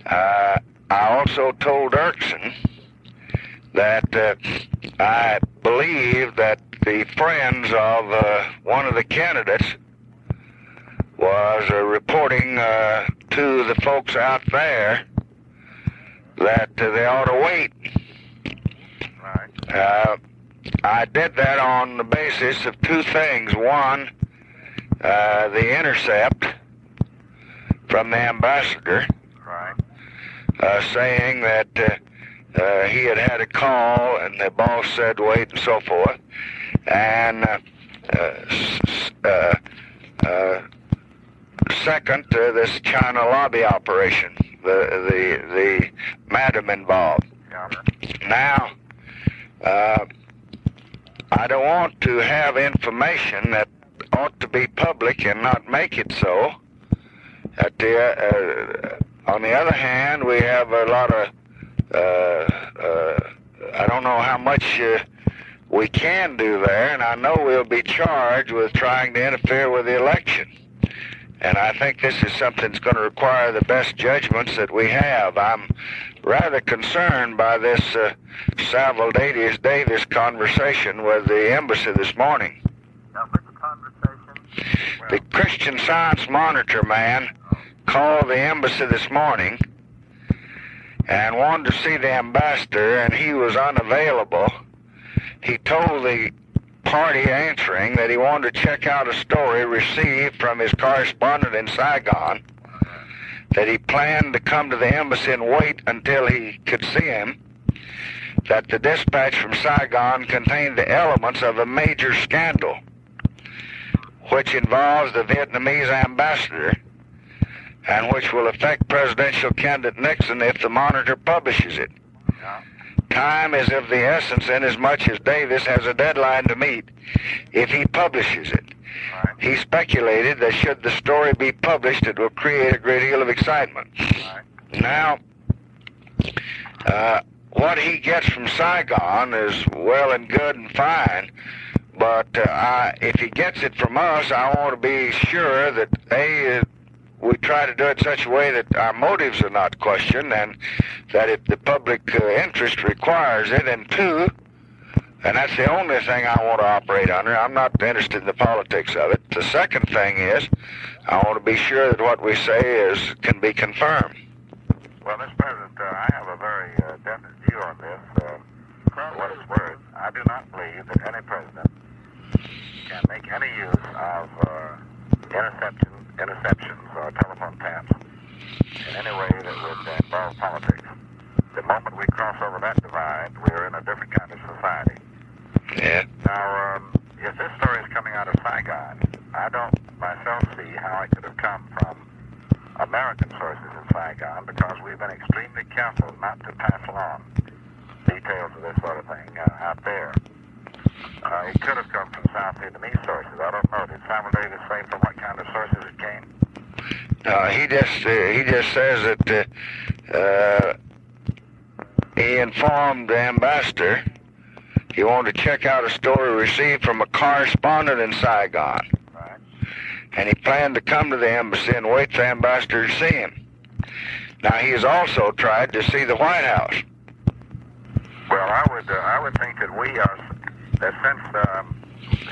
Uh, I also told Dirksen that uh, I believe that the friends of uh, one of the candidates was uh, reporting uh, to the folks out there that uh, they ought to wait. Right. I did that on the basis of two things. One, uh, the intercept from the ambassador Right. uh, saying that uh, uh, he had had a call and the boss said wait and so forth. And uh, uh, uh, uh, second, uh, this China lobby operation, the the the madam involved. Yeah. Now, uh, I don't want to have information that ought to be public and not make it so. The, uh, on the other hand, we have a lot of, uh, uh, I don't know how much uh, we can do there, and I know we'll be charged with trying to interfere with the election. And I think this is something that's going to require the best judgments that we have. I'm rather concerned by this uh, Davis conversation with the embassy this morning. Now, which conversation? The Christian Science Monitor man called the embassy this morning and wanted to see the ambassador, and he was unavailable. He told the party answering that he wanted to check out a story received from his correspondent in Saigon, that he planned to come to the embassy and wait until he could see him, that the dispatch from Saigon contained the elements of a major scandal which involves the Vietnamese ambassador and which will affect presidential candidate Nixon if the monitor publishes it. Yeah. Time is of the essence inasmuch as Davis has a deadline to meet if he publishes it. He speculated that should the story be published, it will create a great deal of excitement. Now, uh, what he gets from Saigon is well and good and fine, but uh, I, if he gets it from us, I want to be sure that a we try to do it such a way that our motives are not questioned, and that if the public uh, interest requires it, and two, and that's the only thing I want to operate under. I'm not interested in the politics of it. The second thing is, I want to be sure that what we say is can be confirmed. Well, Mr. President, uh, I have a very uh, definite view on this. Uh, for what it's worth, I do not believe that any president can make any use of uh, interception, interceptions or telephone taps in any way that would involve politics. The moment we cross over that divide, we are in a different kind of society. Yeah. Now, um, if this story is coming out of Saigon, I don't myself see how it could have come from American sources in Saigon because we've been extremely careful not to pass along details of this sort of thing uh, out there. Uh, it could have come from South Vietnamese sources. I don't know. Did Saville Davis say from what kind of sources it came? No, he just uh, he just says that uh, uh, he informed the ambassador he wanted to check out a story received from a correspondent in Saigon, Right. and he planned to come to the embassy and wait for the ambassador to see him. Now he has also tried to see the White House. Well, I would uh, I would think that we are that since um,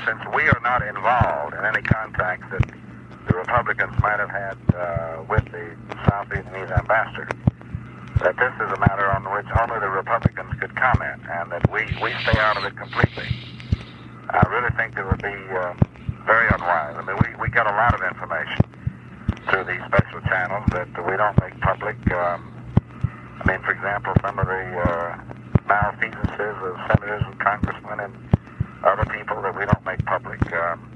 since we are not involved in any contacts that the Republicans might have had uh, with the South Vietnamese ambassador, that this is a matter on which only the Republicans could comment, and that we we stay out of it completely. I really think it would be um, very unwise. I mean, we we get a lot of information through these special channels that we don't make public. Um, I mean, for example, some of the uh, malfeasances of senators and congressmen and other people that we don't make public. Um,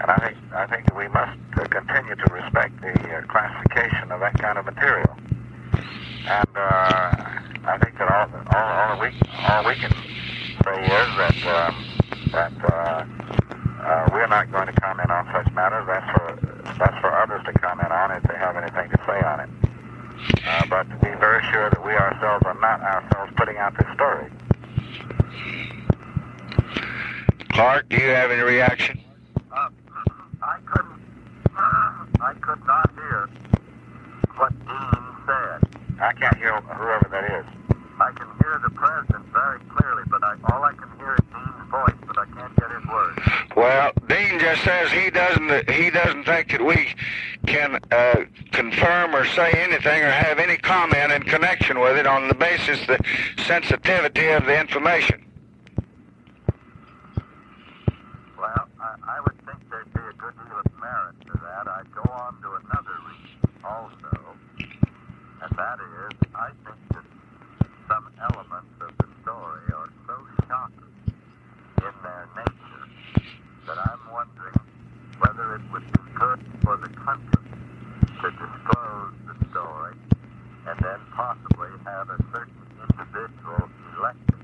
and I think I think that we must uh, continue to respect the uh, classification of that kind of material. And uh, I think that all, all, all we all we can say is that um, that uh, uh, we're not going to comment on such matters. That's for that's for others to comment on if they have anything to say on it. Uh, but to be very sure that we ourselves are not ourselves putting out this story. Clark, do you have any reaction? Uh, I couldn't. I could not hear what Dean said. I can't hear whoever that is. I can hear the president very clearly, but I, all I can hear is Dean's voice, but I can't get his words. Well, Dean just says he doesn't he doesn't think that we can uh, confirm or say anything or have any comment in connection with it on the basis the sensitivity of the information. Well, I, I would think there'd be a good deal of merit to that. I'd go on to another reason also, and that is I think that some elements of the story are so shocking in their nature that I'm wondering whether it would be good for the country to disclose the story and then possibly have a certain individual elected.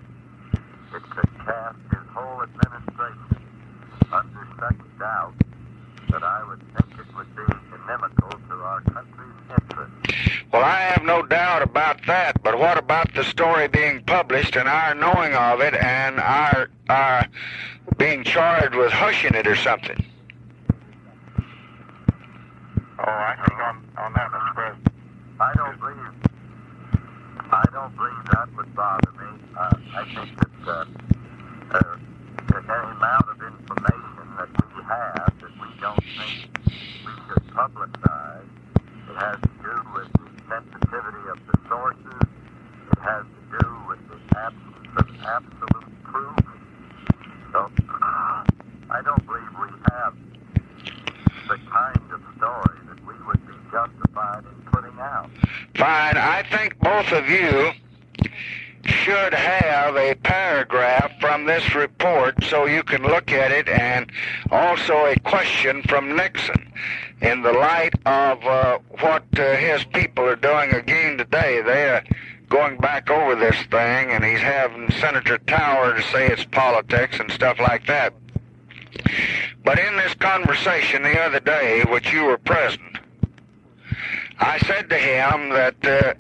It could cast his whole administration under such doubt that I would think it would be inimical to our country's interests. Well, I have no doubt about that, but what about the story being published and our knowing of it and our our being charged with hushing it or something? Oh, I think on, on that, Mr. President. I don't believe. I don't believe that would bother me. Uh, I think that uh, uh, that any amount of information that we have that we don't think we should publicize, it has to do with the sensitivity of the sources. It has to do with the absence of absolute proof. So *clears throat* I don't believe we have the kind of story that we would be justified in putting out. Fine. I think both of you should have a paragraph from this report so you can look at it and also a question from Nixon in the light of uh, what uh, his people are doing again today. They are going back over this thing and he's having Senator Tower to say it's politics and stuff like that. But in this conversation the other day, which you were present, I said to him that uh,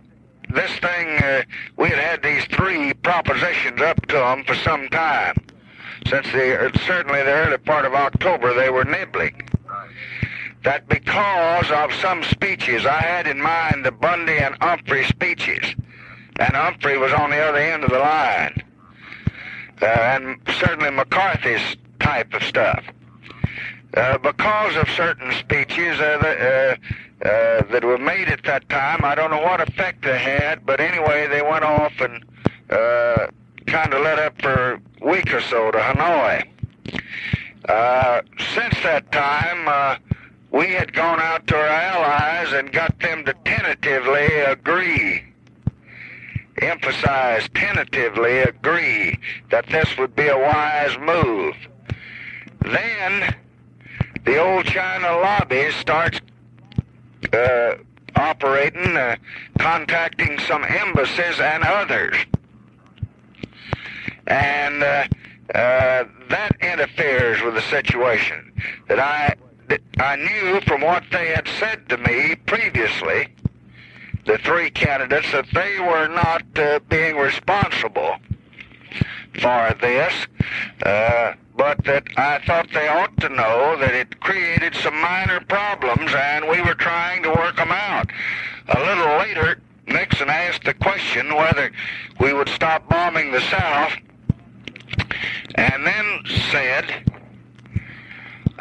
this thing, uh, we had had these three propositions up to them for some time. Since the, uh, certainly the early part of October, they were nibbling. That because of some speeches, I had in mind the Bundy and Humphrey speeches, and Humphrey was on the other end of the line, uh, and certainly McCarthy's type of stuff. Uh, because of certain speeches uh, that, uh, that were made at that time, I don't know what effect they had, but anyway, they went off and uh, kind of led up for a week or so to Hanoi. Uh, since that time, uh, we had gone out to our allies and got them to tentatively agree, emphasize tentatively agree that this would be a wise move. Then the old China lobby starts uh, operating, uh, contacting some embassies and others. And uh, uh, that interferes with the situation. That I, that I knew from what they had said to me previously, the three candidates, that they were not uh, being responsible for this. But that I thought they ought to know that it created some minor problems and we were trying to work them out. A little later, Nixon asked the question whether we would stop bombing the South and then said,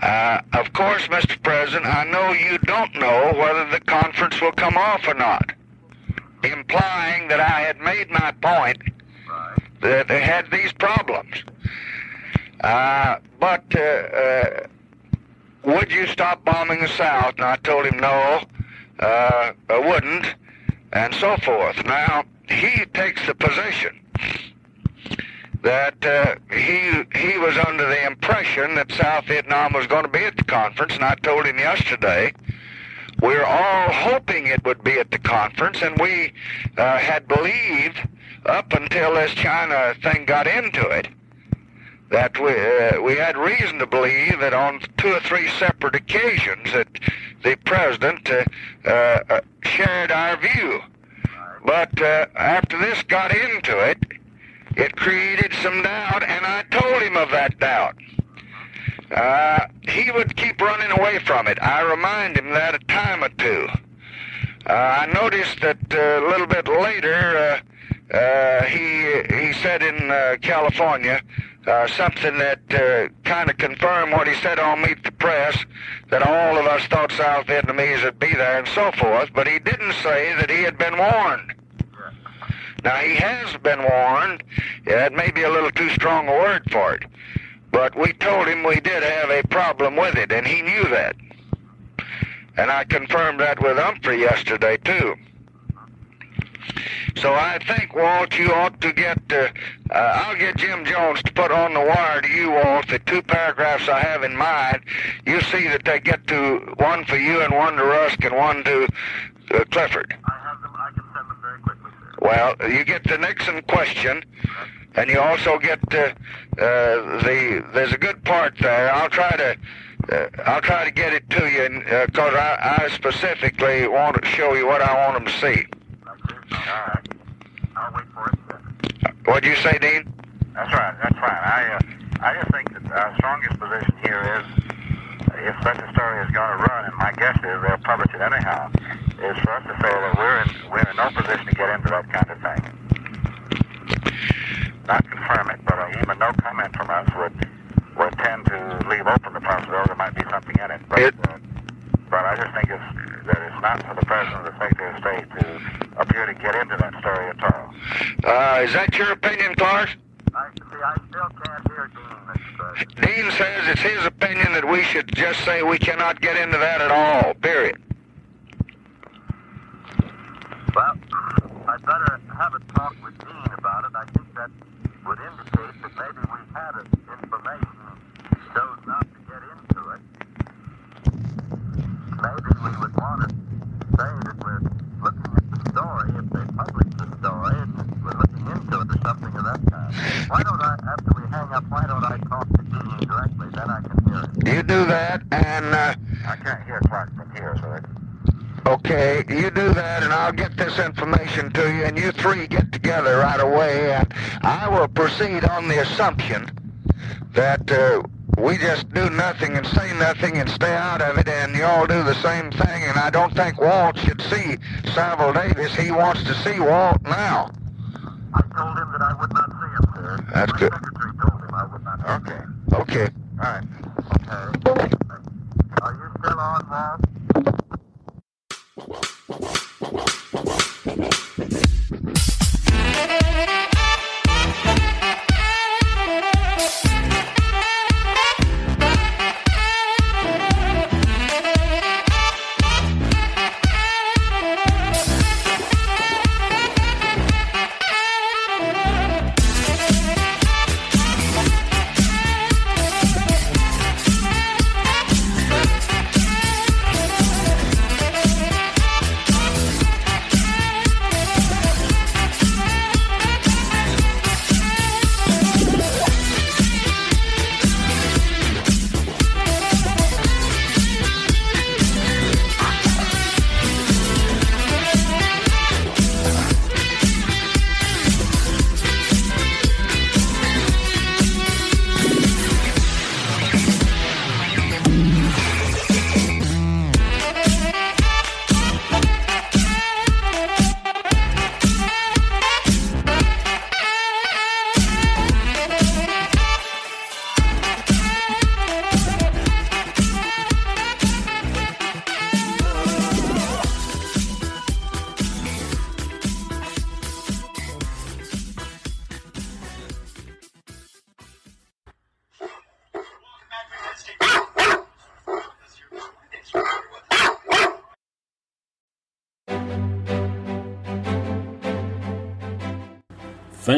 uh, of course, Mr. President, I know you don't know whether the conference will come off or not, implying that I had made my point that they had these problems. Uh, but uh, uh, would you stop bombing the South? And I told him no, uh, I wouldn't, and so forth. Now he takes the position that uh, he he was under the impression that South Vietnam was going to be at the conference, and I told him yesterday we're all hoping it would be at the conference, and we uh, had believed up until this China thing got into it that we, uh, we had reason to believe that on two or three separate occasions that the president uh, uh, shared our view. But uh, after this got into it, it created some doubt, and I told him of that doubt. uh, he would keep running away from it. I remind him that a time or two. Uh, I noticed that uh, a little bit later, uh, uh, he he said in uh, California uh, something that uh, kind of confirmed what he said on Meet the Press, that all of us thought South Vietnamese would be there and so forth, but he didn't say that he had been warned. Now, he has been warned. Yeah, it may be a little too strong a word for it. But we told him we did have a problem with it, and he knew that. And I confirmed that with Humphrey yesterday, too. So I think, Walt, you ought to get, uh, uh, I'll get Jim Jones to put on the wire to you, Walt, the two paragraphs I have in mind. You see that they get to one for you and one to Rusk and one to uh, Clifford. I have them. I can send them very quickly, sir. Well, you get the Nixon question, and you also get uh, uh, the. There's a good part there. I'll try to. Uh, I'll try to get it to you because I, I specifically want to show you what I want them to see. All right. I'll wait for it. What'd you say, Dean? That's right. That's fine. I uh, I just think that our strongest position here is if such a story is going to run, and my guess is they'll publish it anyhow, is for us to say that we're in we're in no position to get into that kind of thing. Not confirm it, but uh, even no comment from us would would tend to leave open the possibility there might be something in it. But It- uh, but I just think it's that it's not for the president or the secretary of state to appear to get into that story at all. Uh, is that your opinion, Clark? I see. I still can't hear Dean, Mr. President. Dean says it's his opinion that we should just say we cannot get into that at all. Period. Well, I'd better have a talk with Dean about it. I think that would indicate that maybe we've had information chose not to get into it. Maybe we would want to say that we're looking at the story, if they publish the story, and we're looking into it or something of that kind. Why don't I, after we hang up, why don't I talk to Dean directly? Then I can hear it. You do that, and uh, I can't hear Clark from here, so that Okay, you do that, and I'll get this information to you, and you three get together right away, and I will proceed on the assumption that uh, we just do nothing and say nothing and stay out of it, and you all do the same thing, and I don't think Walt should see Saville Davis. He wants to see Walt now. I told him that I would not see him, sir. That's My good. secretary told him I would not. Okay. Okay. All right. Okay. Are you still on, Walt?